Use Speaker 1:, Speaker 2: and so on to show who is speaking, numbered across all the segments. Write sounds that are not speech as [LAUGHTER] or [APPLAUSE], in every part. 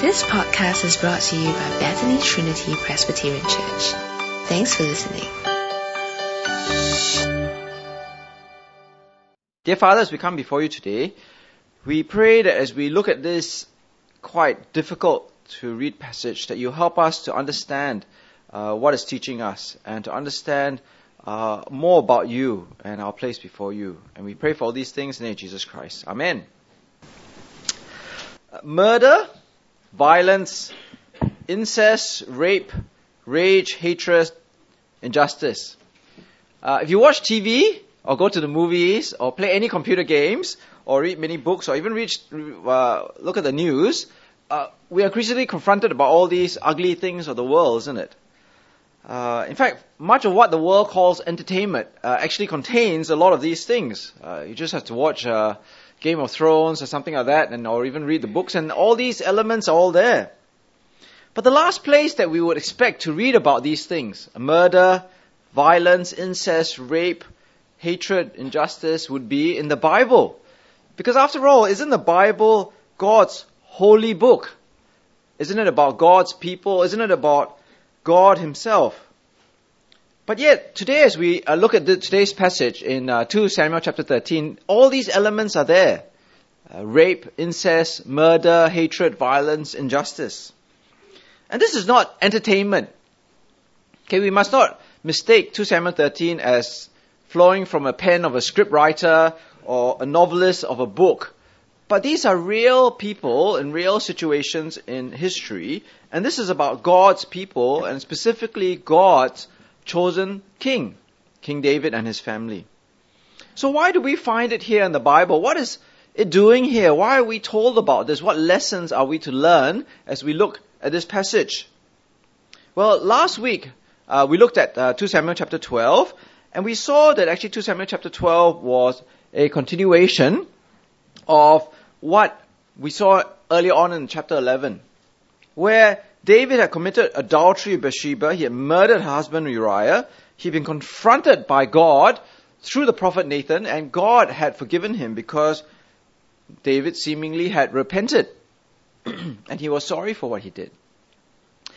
Speaker 1: This podcast is brought to you by Bethany Trinity Presbyterian Church. Thanks for listening.
Speaker 2: Dear Father, as we come before you today, we pray that as we look at this quite difficult to read passage, that you help us to understand uh, what is teaching us and to understand uh, more about you and our place before you. And we pray for all these things in the name of Jesus Christ. Amen. Murder, violence, incest, rape, rage, hatred, injustice. Uh, if you watch TV or go to the movies or play any computer games or read many books or even read, uh, look at the news, uh, we are increasingly confronted about all these ugly things of the world, isn't it? Uh, in fact, much of what the world calls entertainment uh, actually contains a lot of these things. Uh, you just have to watch Game of Thrones or something like that, and or even read the books, and all these elements are all there. But the last place that we would expect to read about these things, murder, violence, incest, rape, hatred, injustice, would be in the Bible. Because after all, isn't the Bible God's holy book? Isn't it about God's people? Isn't it about God Himself. But yet, today as we uh, look at the, today's passage in uh, 2 Samuel chapter 13, all these elements are there. Uh, rape, incest, murder, hatred, violence, injustice. And this is not entertainment. Okay, we must not mistake 2 Samuel 13 as flowing from a pen of a script writer or a novelist of a book. But these are real people in real situations in history, and this is about God's people, and specifically God's chosen king, King David and his family. So why do we find it here in the Bible? What is it doing here? Why are we told about this? What lessons are we to learn as we look at this passage? Well, last week uh, we looked at uh, 2 Samuel chapter 12, and we saw that actually 2 Samuel chapter 12 was a continuation of what we saw earlier on in chapter 11, where David had committed adultery with Bathsheba, he had murdered her husband Uriah, he'd been confronted by God through the prophet Nathan, and God had forgiven him because David seemingly had repented, [CLEARS THROAT] and he was sorry for what he did.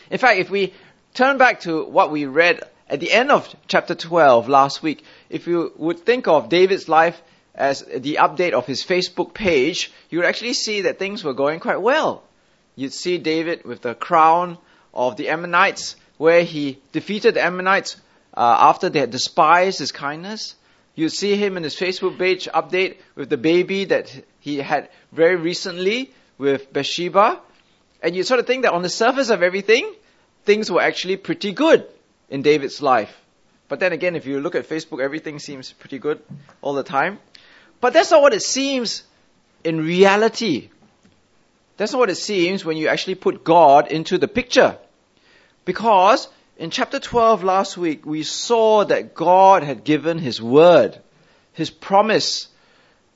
Speaker 2: In fact, if we turn back to what we read at the end of chapter 12 last week, if you would think of David's life as the update of his Facebook page, you would actually see that things were going quite well. You'd see David with the crown of the Ammonites, where he defeated the Ammonites uh, after they had despised his kindness. You'd see him in his Facebook page update with the baby that he had very recently with Bathsheba. And you sort of think that on the surface of everything, things were actually pretty good in David's life. But then again, if you look at Facebook, everything seems pretty good all the time. But that's not what it seems in reality. That's not what it seems when you actually put God into the picture. Because in chapter 12 last week, we saw that God had given His word, His promise,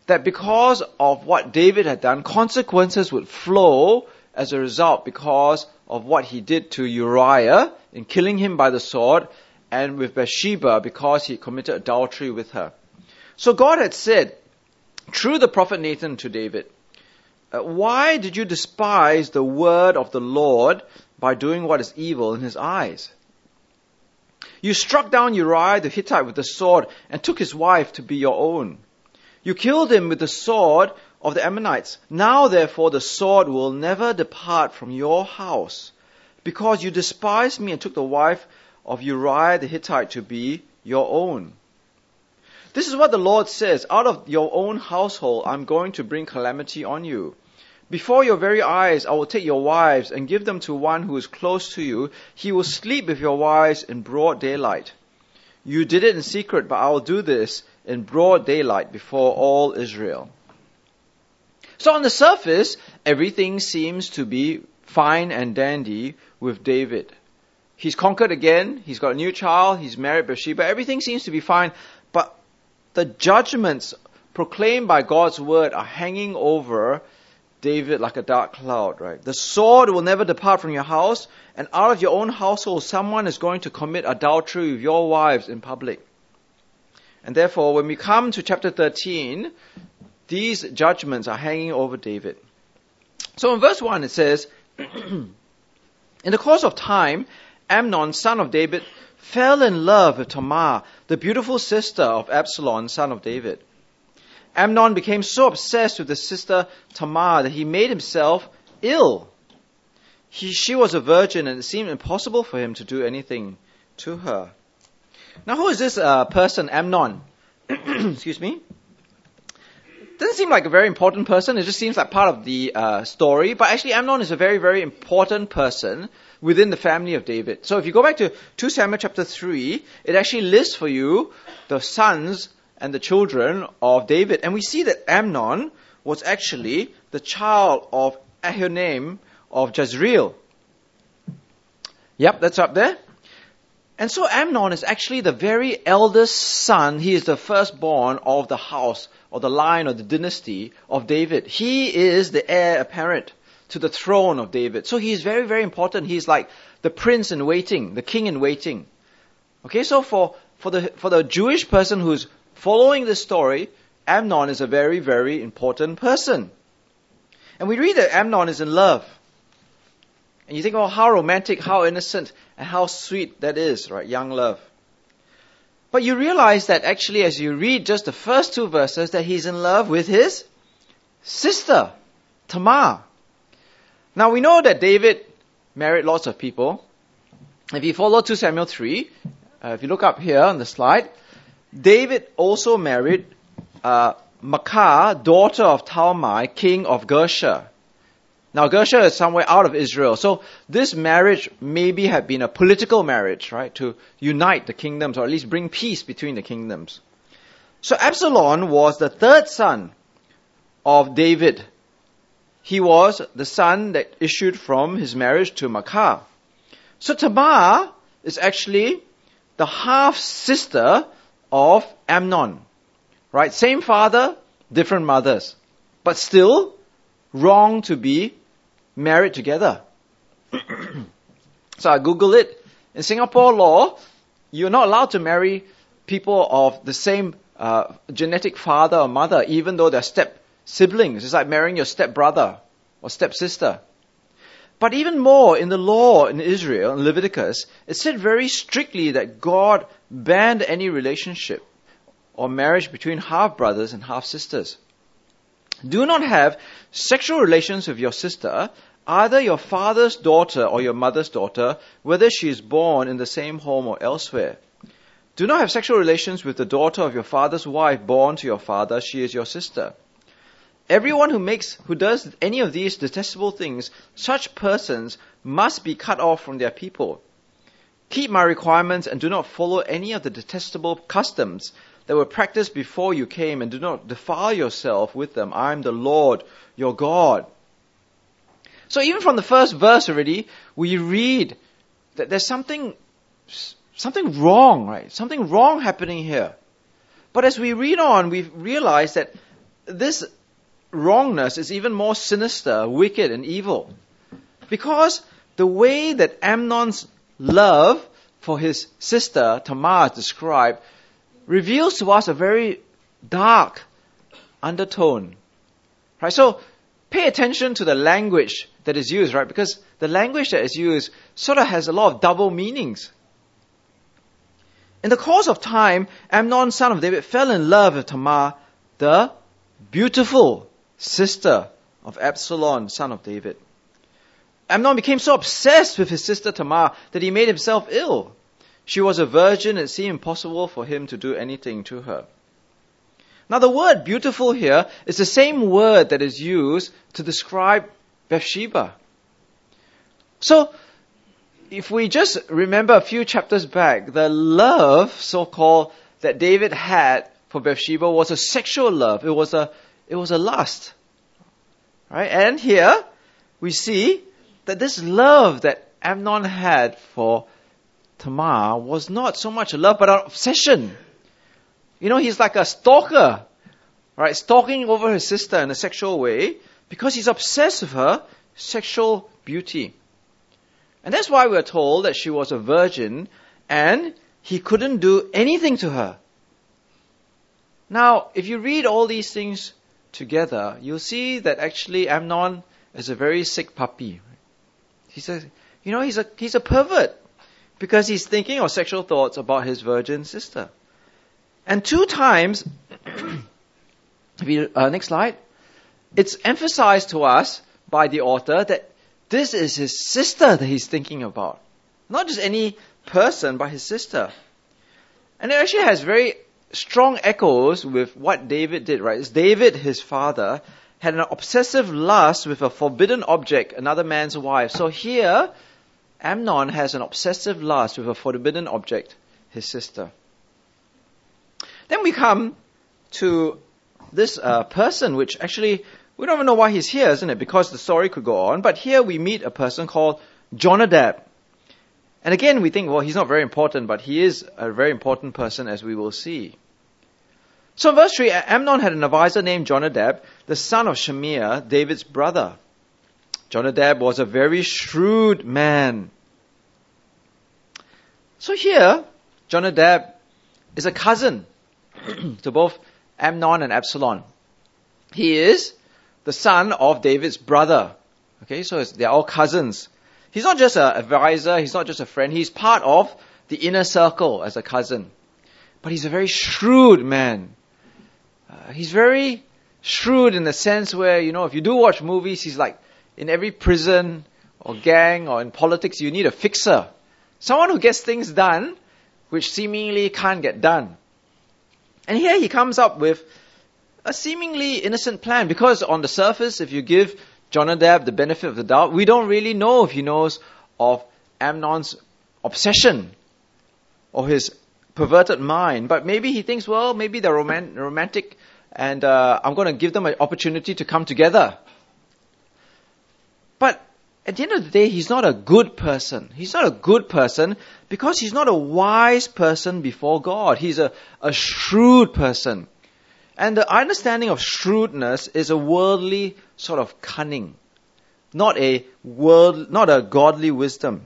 Speaker 2: that because of what David had done, consequences would flow as a result because of what he did to Uriah in killing him by the sword and with Bathsheba because he committed adultery with her. So God had said, through the prophet Nathan to David, Uh, why did you despise the word of the Lord by doing what is evil in his eyes? You struck down Uriah the Hittite with the sword and took his wife to be your own. You killed him with the sword of the Ammonites. Now therefore the sword will never depart from your house, because you despised me and took the wife of Uriah the Hittite to be your own. This is what the Lord says Out of your own household, I'm going to bring calamity on you. Before your very eyes, I will take your wives and give them to one who is close to you. He will sleep with your wives in broad daylight. You did it in secret, but I will do this in broad daylight before all Israel. So on the surface, everything seems to be fine and dandy with David. He's conquered again, he's got a new child, he's married Bathsheba, everything seems to be fine, but the judgments proclaimed by God's word are hanging over David like a dark cloud, right? The sword will never depart from your house, and out of your own household, someone is going to commit adultery with your wives in public. And therefore, when we come to chapter 13, these judgments are hanging over David. So in verse 1 it says, [CLEARS THROAT] In the course of time, Amnon, son of David, fell in love with Tamar, the beautiful sister of Absalom, son of David. Amnon became so obsessed with his sister Tamar that he made himself ill. He, she was a virgin and it seemed impossible for him to do anything to her. Now who is this uh, person, Amnon? [CLEARS THROAT] Excuse me? Doesn't seem like a very important person. It just seems like part of the uh, story. But actually, Amnon is a very, very important person within the family of David. So if you go back to 2 Samuel chapter 3, it actually lists for you the sons and the children of David. And we see that Amnon was actually the child of Ahinoam of Jezreel. Yep, that's up there. And so Amnon is actually the very eldest son. He is the firstborn of the house or the line or the dynasty of David. He is the heir apparent to the throne of David. So he is very, very important. He's like the prince in waiting, the king in waiting. Okay, so for, for the, for the Jewish person who's following this story, Amnon is a very, very important person. And we read that Amnon is in love. And you think, oh, how romantic, how innocent, and how sweet that is, right? Young love. But you realize that actually, as you read just the first two verses, that he's in love with his sister, Tamar. Now we know that David married lots of people. If you follow 2 Samuel 3, uh, if you look up here on the slide, David also married uh, Maacah, daughter of Talmai, king of Geshur. Now Geshur is somewhere out of Israel. So this marriage maybe had been a political marriage, right? To unite the kingdoms or at least bring peace between the kingdoms. So Absalom was the third son of David. He was the son that issued from his marriage to Maacah. So Tamar is actually the half sister of Amnon. Right? Same father, different mothers. But still wrong to be married together. [CLEARS THROAT] so I Google it. In Singapore law, you're not allowed to marry people of the same uh, genetic father or mother, even though they're step siblings. It's like marrying your step brother or step sister. But even more, in the law in Israel, in Leviticus, it said very strictly that God banned any relationship or marriage between half brothers and half sisters. Do not have sexual relations with your sister, either your father's daughter or your mother's daughter, whether she is born in the same home or elsewhere. Do not have sexual relations with the daughter of your father's wife born to your father, she is your sister. Everyone who makes, who does any of these detestable things, such persons must be cut off from their people. Keep my requirements and do not follow any of the detestable customs that were practiced before you came and do not defile yourself with them. I am the Lord your God. So even from the first verse already, we read that there's something, something wrong, right? Something wrong happening here. But as we read on, we realize that this wrongness is even more sinister, wicked, and evil. Because the way that Amnon's love for his sister Tamar described reveals to us a very dark undertone. Right? So pay attention to the language that is used, right? Because the language that is used sort of has a lot of double meanings. In the course of time, Amnon, son of David, fell in love with Tamar, the beautiful sister of Absalom, son of David. Amnon became so obsessed with his sister Tamar that he made himself ill. She was a virgin, it seemed impossible for him to do anything to her. Now the word beautiful here is the same word that is used to describe Bathsheba. So, if we just remember a few chapters back, the love, so-called, that David had for Bathsheba was a sexual love. It was a, it was a lust. Right? And here, we see that this love that Amnon had for Tamar was not so much a love, but an obsession. You know, he's like a stalker, right? Stalking over his sister in a sexual way because he's obsessed with her sexual beauty. And that's why we're told that she was a virgin and he couldn't do anything to her. Now, if you read all these things together, you'll see that actually Amnon is a very sick puppy. He says, you know, he's a, he's a pervert because he's thinking of sexual thoughts about his virgin sister. And two times, [COUGHS] you, uh, next slide, it's emphasized to us by the author that this is his sister that he's thinking about. Not just any person, but his sister. And it actually has very strong echoes with what David did, right? It's David, his father, had an obsessive lust with a forbidden object, another man's wife. So here, Amnon has an obsessive lust with a forbidden object, his sister. Then we come to this uh, person, which actually we don't even know why he's here, isn't it? Because the story could go on. But here we meet a person called Jonadab. And again, we think, well, he's not very important, but he is a very important person, as we will see. So in verse 3, Amnon had an advisor named Jonadab, the son of Shimeah, David's brother. Jonadab was a very shrewd man. So here, Jonadab is a cousin [CLEARS THROAT] to both Amnon and Absalom. He is the son of David's brother. Okay, so they're all cousins. He's not just an advisor, he's not just a friend, he's part of the inner circle as a cousin. But he's a very shrewd man. Uh, he's very shrewd in the sense where, you know, if you do watch movies, he's like in every prison or gang or in politics, you need a fixer. Someone who gets things done which seemingly can't get done. And here he comes up with a seemingly innocent plan because on the surface, if you give Jonadab the benefit of the doubt, we don't really know if he knows of Amnon's obsession or his perverted mind. But maybe he thinks, well, maybe they're romantic and uh, I'm going to give them an opportunity to come together. But at the end of the day, he's not a good person. He's not a good person because he's not a wise person before God. He's a, a shrewd person. And the understanding of shrewdness is a worldly sort of cunning, not a world, not a godly wisdom.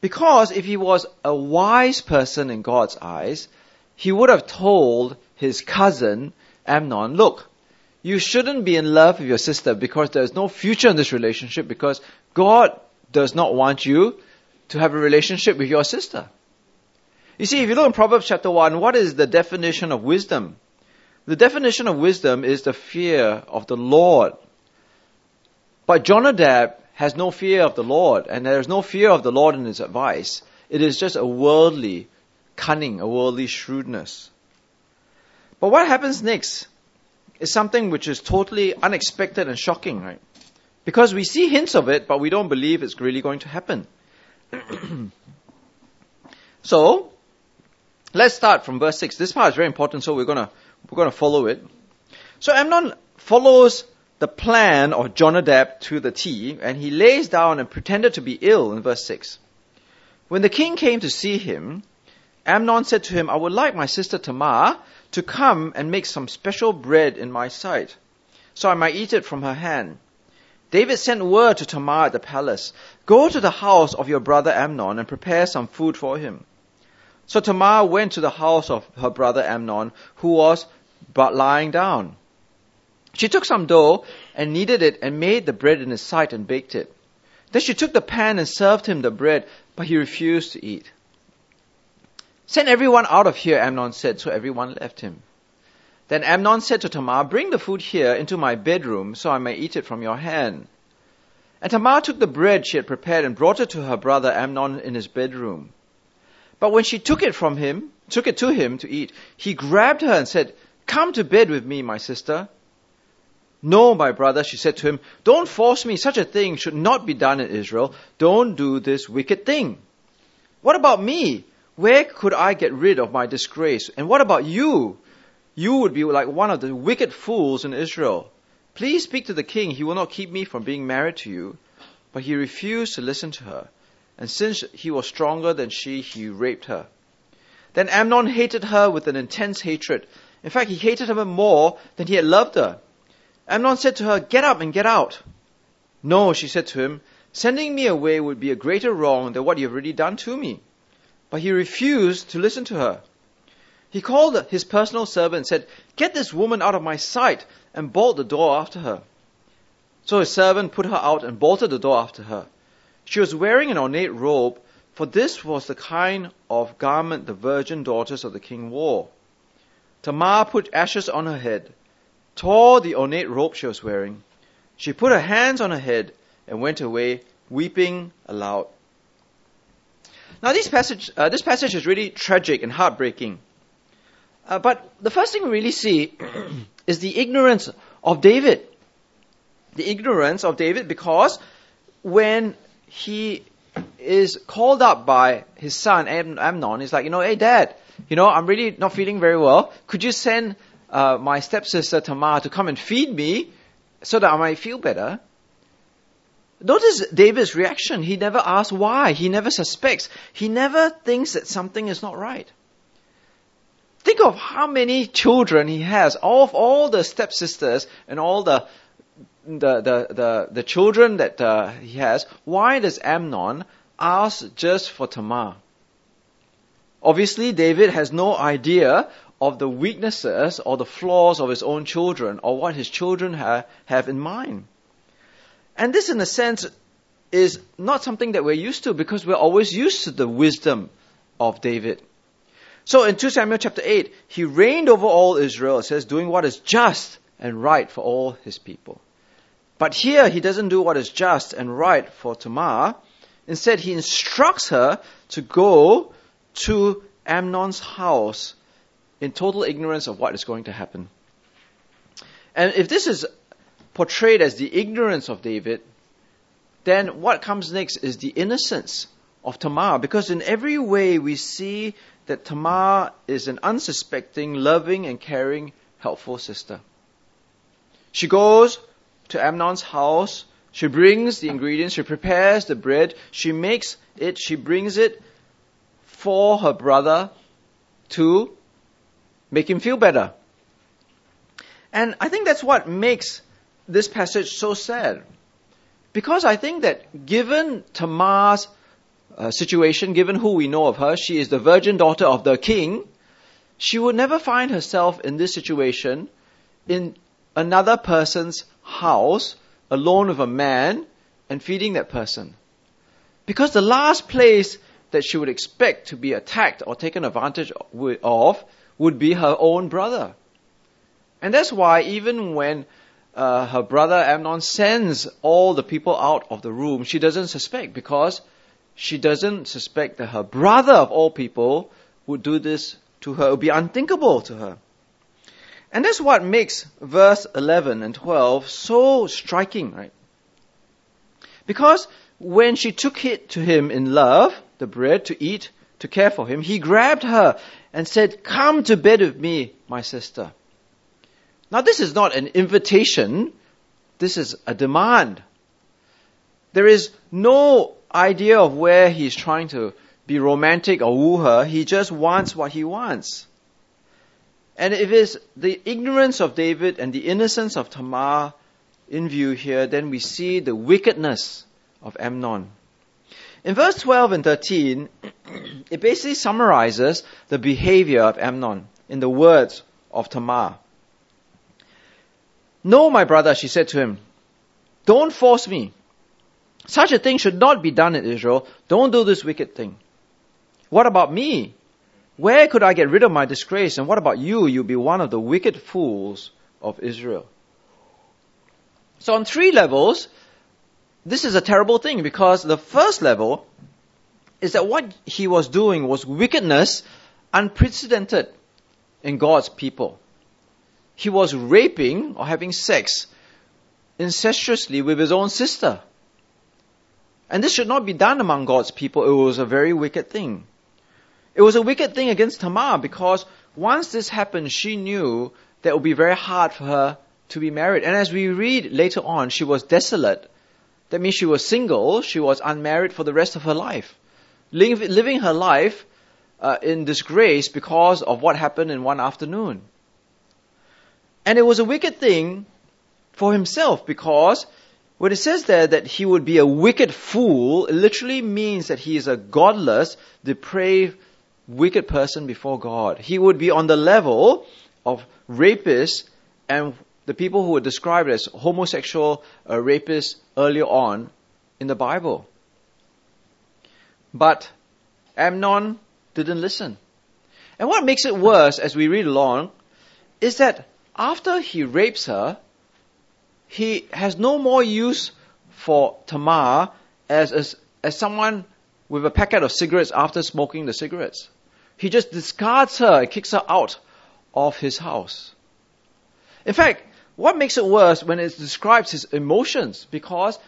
Speaker 2: Because if he was a wise person in God's eyes, he would have told his cousin Amnon, look, you shouldn't be in love with your sister because there's no future in this relationship because God does not want you to have a relationship with your sister. You see, if you look in Proverbs chapter 1, what is the definition of wisdom? The definition of wisdom is the fear of the Lord. But Jonadab has no fear of the Lord, and there is no fear of the Lord in his advice. It is just a worldly cunning, a worldly shrewdness. But what happens next is something which is totally unexpected and shocking, right? Because we see hints of it, but we don't believe it's really going to happen. [CLEARS THROAT] so, let's start from verse 6. This part is very important, so we're gonna we're to follow it. So Amnon follows the plan of Jonadab to the T, and he lays down and pretended to be ill in verse 6. When the king came to see him, Amnon said to him, I would like my sister Tamar to come and make some special bread in my sight, so I might eat it from her hand. David sent word to Tamar at the palace, Go to the house of your brother Amnon and prepare some food for him. So Tamar went to the house of her brother Amnon, who was but lying down. She took some dough and kneaded it and made the bread in his sight and baked it. Then she took the pan and served him the bread, but he refused to eat. Send everyone out of here, Amnon said, so everyone left him. Then Amnon said to Tamar, Bring the food here into my bedroom so I may eat it from your hand. And Tamar took the bread she had prepared and brought it to her brother Amnon in his bedroom. But when she took it from him, took it to him to eat, he grabbed her and said, Come to bed with me, my sister. No, my brother, she said to him, don't force me. Such a thing should not be done in Israel. Don't do this wicked thing. What about me? Where could I get rid of my disgrace? And what about you? You would be like one of the wicked fools in Israel. Please speak to the king. He will not keep me from being married to you. But he refused to listen to her. And since he was stronger than she, he raped her. Then Amnon hated her with an intense hatred. In fact, he hated her more than he had loved her. Amnon said to her, Get up and get out. No, she said to him, Sending me away would be a greater wrong than what you have already done to me. But he refused to listen to her. He called his personal servant and said, Get this woman out of my sight, and bolt the door after her. So his servant put her out and bolted the door after her. She was wearing an ornate robe, for this was the kind of garment the virgin daughters of the king wore. Tamar put ashes on her head, tore the ornate robe she was wearing. She put her hands on her head and went away, weeping aloud. Now, this passage, uh, this passage is really tragic and heartbreaking. Uh, but the first thing we really see [CLEARS THROAT] is the ignorance of David. The ignorance of David because when he is called up by his son Amnon, he's like, you know, hey dad, you know, I'm really not feeling very well. Could you send uh, my stepsister Tamar to come and feed me so that I might feel better? Notice David's reaction. He never asks why. He never suspects. He never thinks that something is not right. Think of how many children he has. All of all the stepsisters and all the the the the, the children that uh, he has. Why does Amnon ask just for Tamar? Obviously, David has no idea of the weaknesses or the flaws of his own children or what his children ha- have in mind. And this, in a sense, is not something that we're used to because we're always used to the wisdom of David. So in 2 Samuel chapter 8, he reigned over all Israel, it says, doing what is just and right for all his people. But here he doesn't do what is just and right for Tamar. Instead, he instructs her to go to Amnon's house in total ignorance of what is going to happen. And if this is portrayed as the ignorance of David, then what comes next is the innocence of Tamar. Because in every way we see that Tamar is an unsuspecting, loving, and caring, helpful sister. She goes to Amnon's house. She brings the ingredients. She prepares the bread. She makes it. She brings it for her brother to make him feel better. And I think that's what makes this passage so sad. Because I think that given Tamar's uh, situation, given who we know of her, she is the virgin daughter of the king, she would never find herself in this situation in another person's house, alone with a man, and feeding that person. Because the last place that she would expect to be attacked or taken advantage of would be her own brother. And that's why even when uh, her brother Amnon sends all the people out of the room, she doesn't suspect because she doesn't suspect that her brother of all people would do this to her. It would be unthinkable to her. And that's what makes verse 11 and 12 so striking, right? Because when she took it to him in love, the bread to eat, to care for him, he grabbed her and said, Come to bed with me, my sister. Now, this is not an invitation, this is a demand. There is no idea of where he's trying to be romantic or woo her, he just wants what he wants. And if it's the ignorance of David and the innocence of Tamar in view here, then we see the wickedness of Amnon. In verse 12 and 13, [CLEARS THROAT] it basically summarizes the behavior of Amnon in the words of Tamar. No, my brother, she said to him, don't force me. Such a thing should not be done in Israel. Don't do this wicked thing. What about me? Where could I get rid of my disgrace? And what about you? You'll be one of the wicked fools of Israel. So on three levels, this is a terrible thing because the first level is that what he was doing was wickedness unprecedented in God's people he was raping or having sex incestuously with his own sister. And this should not be done among God's people. It was a very wicked thing. It was a wicked thing against Tamar because once this happened, she knew that it would be very hard for her to be married. And as we read later on, she was desolate. That means she was single, she was unmarried for the rest of her life. Living her life uh, in disgrace because of what happened in one afternoon. And it was a wicked thing for himself because when it says there that he would be a wicked fool, it literally means that he is a godless, depraved, wicked person before God. He would be on the level of rapists and the people who were described as homosexual uh, rapists earlier on in the Bible. But Amnon didn't listen. And what makes it worse as we read along is that after he rapes her, he has no more use for Tamar as, as, as someone with a packet of cigarettes after smoking the cigarettes. He just discards her and kicks her out of his house. In fact, what makes it worse when it describes his emotions? Because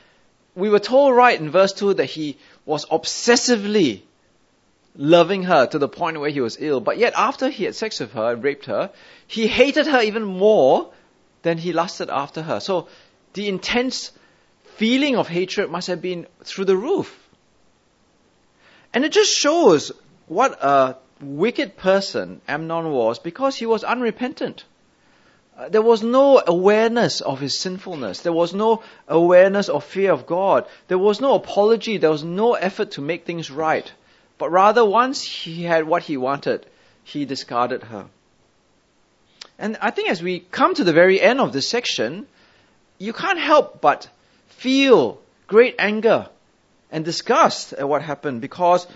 Speaker 2: we were told right in verse 2 that he was obsessively loving her to the point where he was ill. But yet, after he had sex with her and raped her, he hated her even more than he lusted after her. So, the intense feeling of hatred must have been through the roof. And it just shows what a wicked person Amnon was because he was unrepentant. Uh, there was no awareness of his sinfulness. There was no awareness of fear of God. There was no apology. There was no effort to make things right. But rather, once he had what he wanted, he discarded her. And I think as we come to the very end of this section, you can't help but feel great anger and disgust at what happened because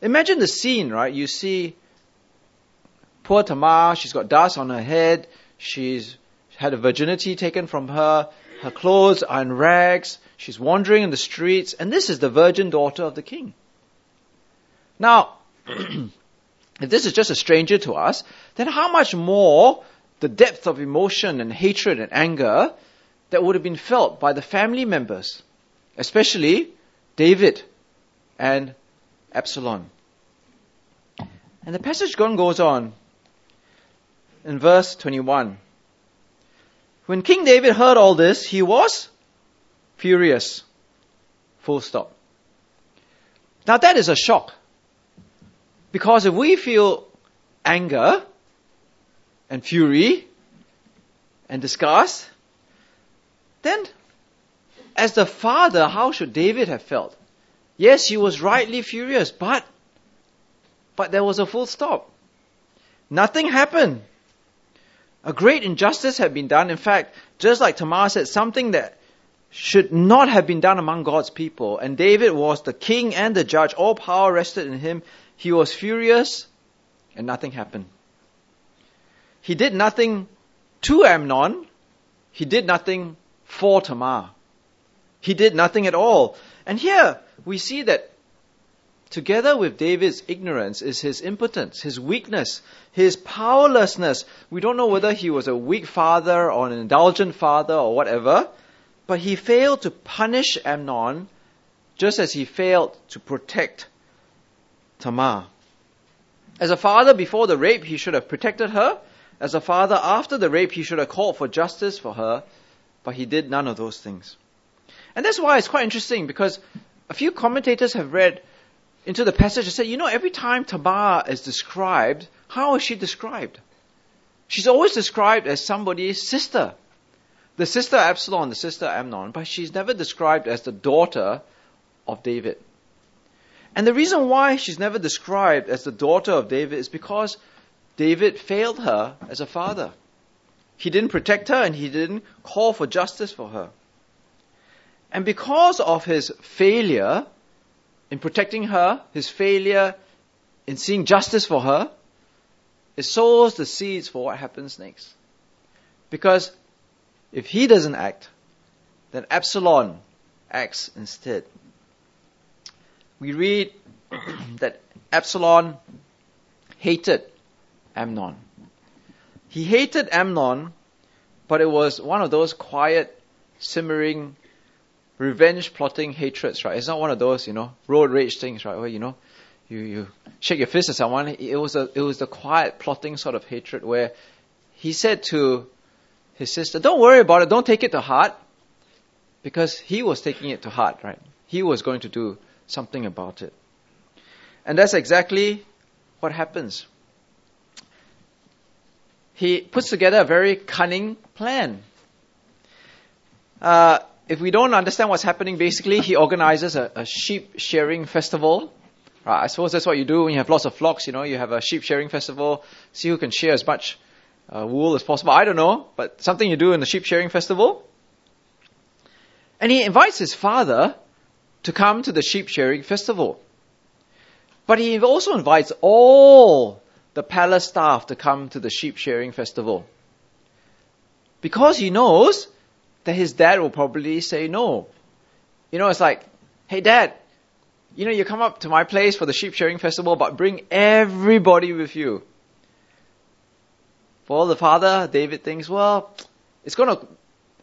Speaker 2: imagine the scene, right? You see poor Tamar, she's got dust on her head, she's had a virginity taken from her, her clothes are in rags, she's wandering in the streets, and this is the virgin daughter of the king. Now, [CLEARS THROAT] if this is just a stranger to us, then how much more the depth of emotion and hatred and anger that would have been felt by the family members, especially David and Absalom. And the passage goes on in verse 21. When King David heard all this, he was furious. Full stop. Now that is a shock. Because if we feel anger and fury and disgust, then as the father, how should David have felt? Yes, he was rightly furious, but but there was a full stop. Nothing happened. A great injustice had been done. In fact, just like Tamar said, something that should not have been done among God's people. And David was the king and the judge. All power rested in him. He was furious and nothing happened. He did nothing to Amnon. He did nothing for Tamar. He did nothing at all. And here we see that together with David's ignorance is his impotence, his weakness, his powerlessness. We don't know whether he was a weak father or an indulgent father or whatever, but he failed to punish Amnon just as he failed to protect Tamar. As a father before the rape, he should have protected her. As a father after the rape, he should have called for justice for her, but he did none of those things. And that's why it's quite interesting because a few commentators have read into the passage and said, you know, every time Tamar is described, how is she described? She's always described as somebody's sister. The sister Absalom, the sister Amnon, but she's never described as the daughter of David. And the reason why she's never described as the daughter of David is because David failed her as a father. He didn't protect her and he didn't call for justice for her. And because of his failure in protecting her, his failure in seeing justice for her, it sows the seeds for what happens next. Because if he doesn't act, then Absalom acts instead we read [CLEARS THROAT] that Absalom hated Amnon. He hated Amnon, but it was one of those quiet, simmering, revenge plotting hatreds, right? It's not one of those, you know, road rage things, right? Where, you know, you, you shake your fist at someone. It was a, it was the quiet plotting sort of hatred where he said to his sister, don't worry about it, don't take it to heart. Because he was taking it to heart, right? He was going to do something about it. And that's exactly what happens. He puts together a very cunning plan. Uh, if we don't understand what's happening, basically, he organizes a, a sheep shearing festival. Uh, I suppose that's what you do when you have lots of flocks, you know, you have a sheep shearing festival, see who can shear as much uh, wool as possible. I don't know, but something you do in the sheep shearing festival. And he invites his father to come to the sheep shearing festival. But he also invites all the palace staff to come to the sheep shearing festival. Because he knows that his dad will probably say no. You know, it's like, hey dad, you know, you come up to my place for the sheep shearing festival, but bring everybody with you. For the father, David thinks, well, it's gonna,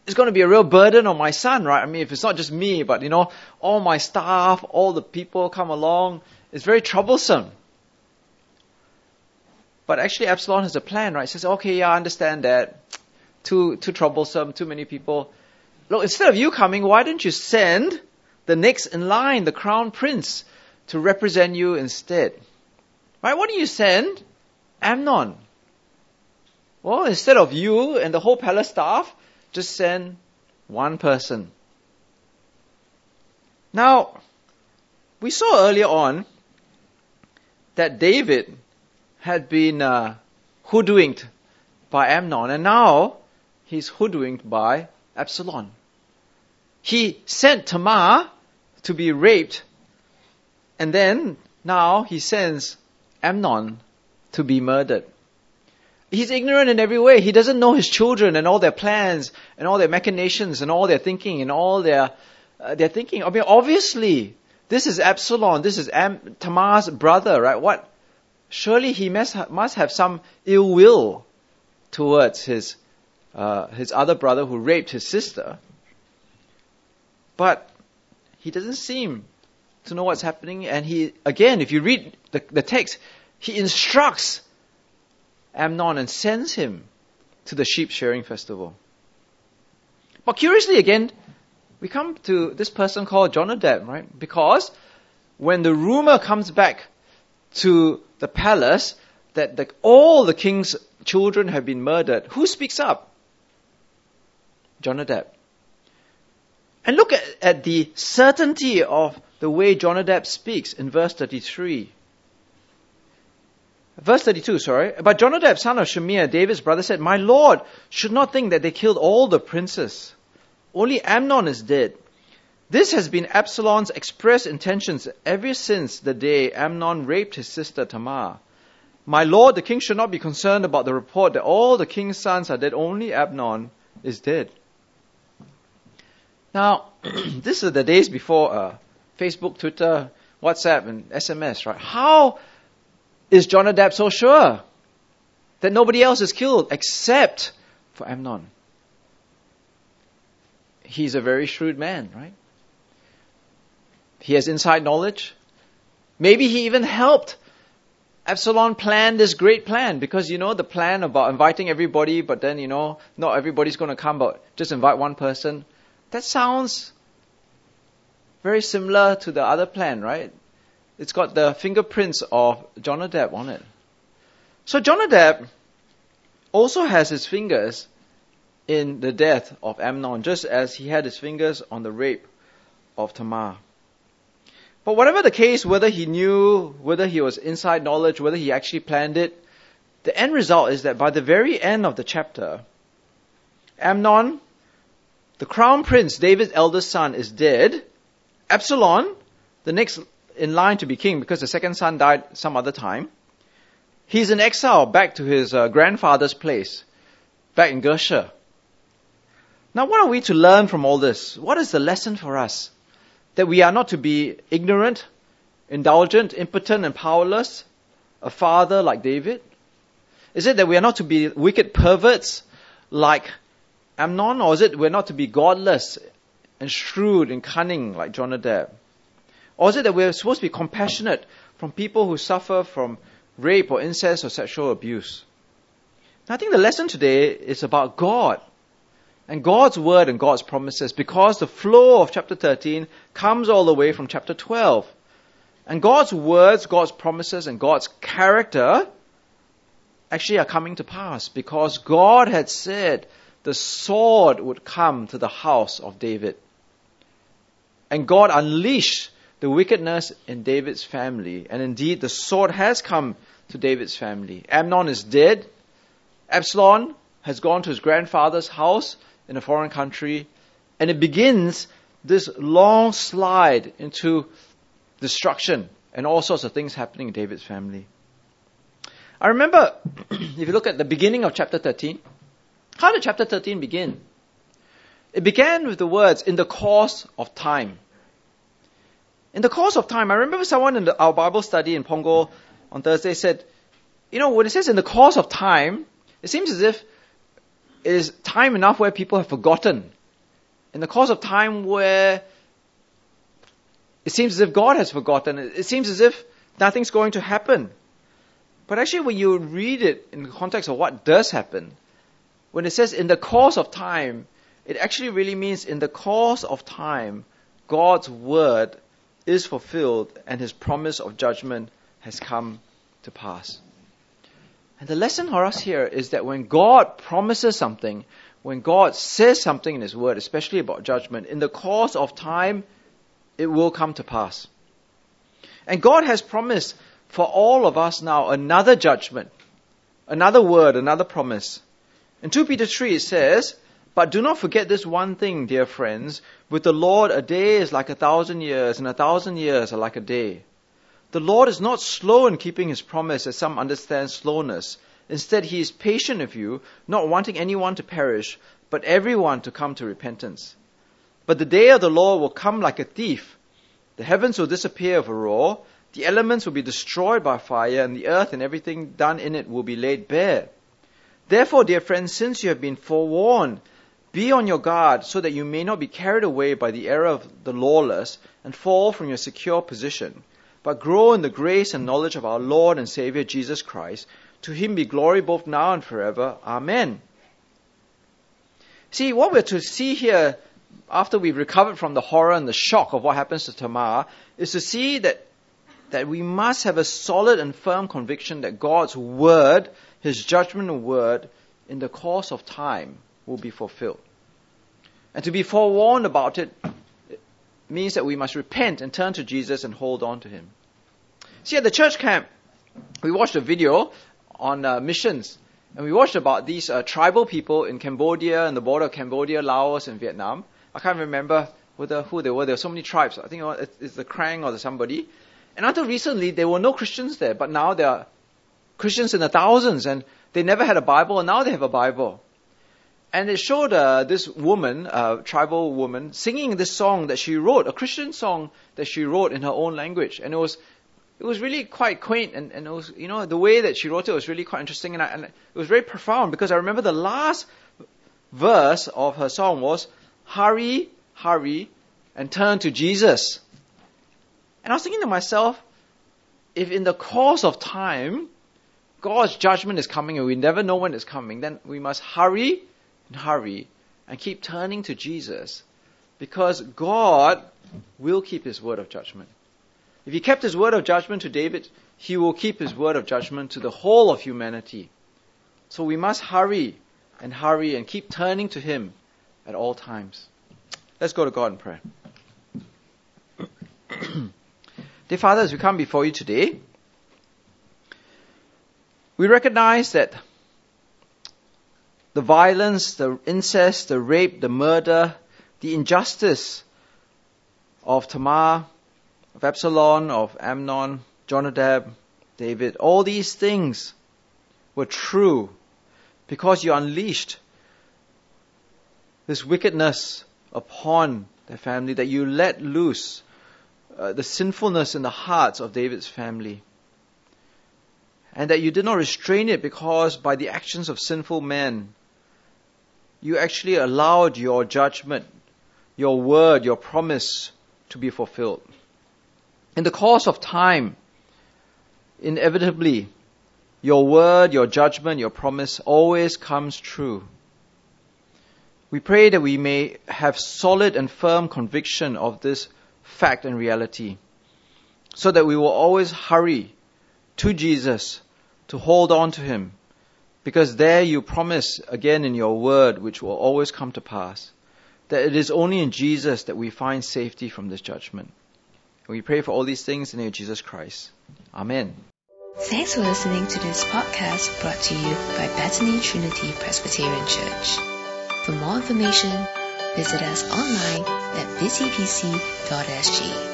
Speaker 2: it's gonna be a real burden on my son, right? I mean, if it's not just me, but you know, all my staff, all the people come along, it's very troublesome. But actually, Absalom has a plan, right? He says, okay, yeah, I understand that. Too, too troublesome, too many people. Look, instead of you coming, why don't you send the next in line, the crown prince, to represent you instead? Right? Why don't you send Amnon? Well, instead of you and the whole palace staff, just send one person. Now, we saw earlier on that David had been uh, hoodwinked by Amnon, and now he's hoodwinked by Absalom. He sent Tamar to be raped, and then now he sends Amnon to be murdered. He's ignorant in every way. He doesn't know his children and all their plans and all their machinations and all their thinking and all their uh, their thinking. I mean, obviously, this is Absalom. This is Am- Tamar's brother, right? What? Surely he must ha- must have some ill will towards his uh, his other brother who raped his sister. But he doesn't seem to know what's happening. And he, again, if you read the, the text, he instructs Amnon and sends him to the sheep shearing festival. But curiously, again, we come to this person called Jonadab, right? Because when the rumor comes back to the palace that the, all the king's children have been murdered, who speaks up? Jonadab. And look at, at the certainty of the way Jonadab speaks in verse 33. Verse 32, sorry. But Jonadab, son of Shimeah, David's brother, said, My Lord should not think that they killed all the princes. Only Amnon is dead. This has been Absalom's express intentions ever since the day Amnon raped his sister Tamar. My lord, the king should not be concerned about the report that all the king's sons are dead, only Amnon is dead. Now, [CLEARS THROAT] this is the days before uh, Facebook, Twitter, WhatsApp, and SMS, right? How is Jonadab so sure that nobody else is killed except for Amnon? He's a very shrewd man, right? He has inside knowledge. Maybe he even helped Absalom plan this great plan because you know the plan about inviting everybody, but then you know not everybody's going to come, but just invite one person. That sounds very similar to the other plan, right? It's got the fingerprints of Jonadab on it. So Jonadab also has his fingers in the death of Amnon, just as he had his fingers on the rape of Tamar. But whatever the case, whether he knew, whether he was inside knowledge, whether he actually planned it, the end result is that by the very end of the chapter, Amnon, the crown prince, David's eldest son, is dead. Absalom, the next in line to be king because the second son died some other time, he's in exile back to his uh, grandfather's place, back in Geshur. Now, what are we to learn from all this? What is the lesson for us? That we are not to be ignorant, indulgent, impotent, and powerless, a father like David? Is it that we are not to be wicked perverts like Amnon, or is it we're not to be godless and shrewd and cunning like Jonadab? Or is it that we're supposed to be compassionate from people who suffer from rape or incest or sexual abuse? I think the lesson today is about God and God's word and God's promises because the flow of chapter 13 comes all the way from chapter 12. And God's words, God's promises, and God's character actually are coming to pass because God had said the sword would come to the house of David. And God unleashed the wickedness in David's family. And indeed, the sword has come to David's family. Amnon is dead. Absalom has gone to his grandfather's house in a foreign country, and it begins this long slide into destruction and all sorts of things happening in David's family. I remember, [CLEARS THROAT] if you look at the beginning of chapter 13, how did chapter 13 begin? It began with the words, in the course of time. In the course of time, I remember someone in the, our Bible study in Punggol on Thursday said, you know, when it says in the course of time, it seems as if it is time enough where people have forgotten. In the course of time where it seems as if God has forgotten. It seems as if nothing's going to happen. But actually, when you read it in the context of what does happen, when it says in the course of time, it actually really means in the course of time, God's word is fulfilled and his promise of judgment has come to pass. And the lesson for us here is that when God promises something, when God says something in his word, especially about judgment, in the course of time, it will come to pass. And God has promised for all of us now another judgment, another word, another promise. In 2 Peter 3 it says, But do not forget this one thing, dear friends. With the Lord, a day is like a thousand years, and a thousand years are like a day. The Lord is not slow in keeping his promise, as some understand slowness. Instead, he is patient with you, not wanting anyone to perish, but everyone to come to repentance. But the day of the Lord will come like a thief. The heavens will disappear with a roar, the elements will be destroyed by fire, and the earth and everything done in it will be laid bare. Therefore, dear friends, since you have been forewarned, be on your guard so that you may not be carried away by the error of the lawless and fall from your secure position, but grow in the grace and knowledge of our Lord and Savior Jesus Christ. To him be glory both now and forever. Amen. See, what we're to see here after we've recovered from the horror and the shock of what happens to Tamar, is to see that, that we must have a solid and firm conviction that God's word, his judgment word, in the course of time will be fulfilled. And to be forewarned about it, it means that we must repent and turn to Jesus and hold on to him. See, at the church camp, we watched a video on uh, missions. And we watched about these uh, tribal people in Cambodia and the border of Cambodia, Laos, and Vietnam. I can't remember whether who they were. There were so many tribes. I think it's the Krang or the somebody. And until recently, there were no Christians there, but now there are Christians in the thousands, and they never had a Bible, and now they have a Bible. And it showed uh, this woman, uh, tribal woman, singing this song that she wrote, a Christian song that she wrote in her own language, and it was it was really quite quaint, and, and it was you know the way that she wrote it was really quite interesting, and, I, and it was very profound because I remember the last verse of her song was hurry, hurry, and turn to Jesus. And I was thinking to myself, if in the course of time, God's judgment is coming and we never know when it's coming, then we must hurry and hurry and keep turning to Jesus because God will keep his word of judgment. If he kept his word of judgment to David, he will keep his word of judgment to the whole of humanity. So we must hurry and hurry and keep turning to him at all times. Let's go to God in prayer. [CLEARS THROAT] Dear Father, as we come before you today, we recognize that the violence, the incest, the rape, the murder, the injustice of Tamar, of Absalom, of Amnon, Jonadab, David, all these things were true because you unleashed this wickedness upon their family, that you let loose uh, the sinfulness in the hearts of David's family. And that you did not restrain it because by the actions of sinful men, you actually allowed your judgment, your word, your promise to be fulfilled. In the course of time, inevitably, your word, your judgment, your promise always comes true. We pray that we may have solid and firm conviction of this fact and reality, so that we will always hurry to Jesus to hold on to Him, because there you promise again in your word, which will always come to pass, that it is only in Jesus that we find safety from this judgment. we pray for all these things in the name of Jesus Christ. Amen.
Speaker 1: Thanks for listening to this podcast brought to you by Bethany Trinity Presbyterian Church. For more information, visit us online at busypc.sg.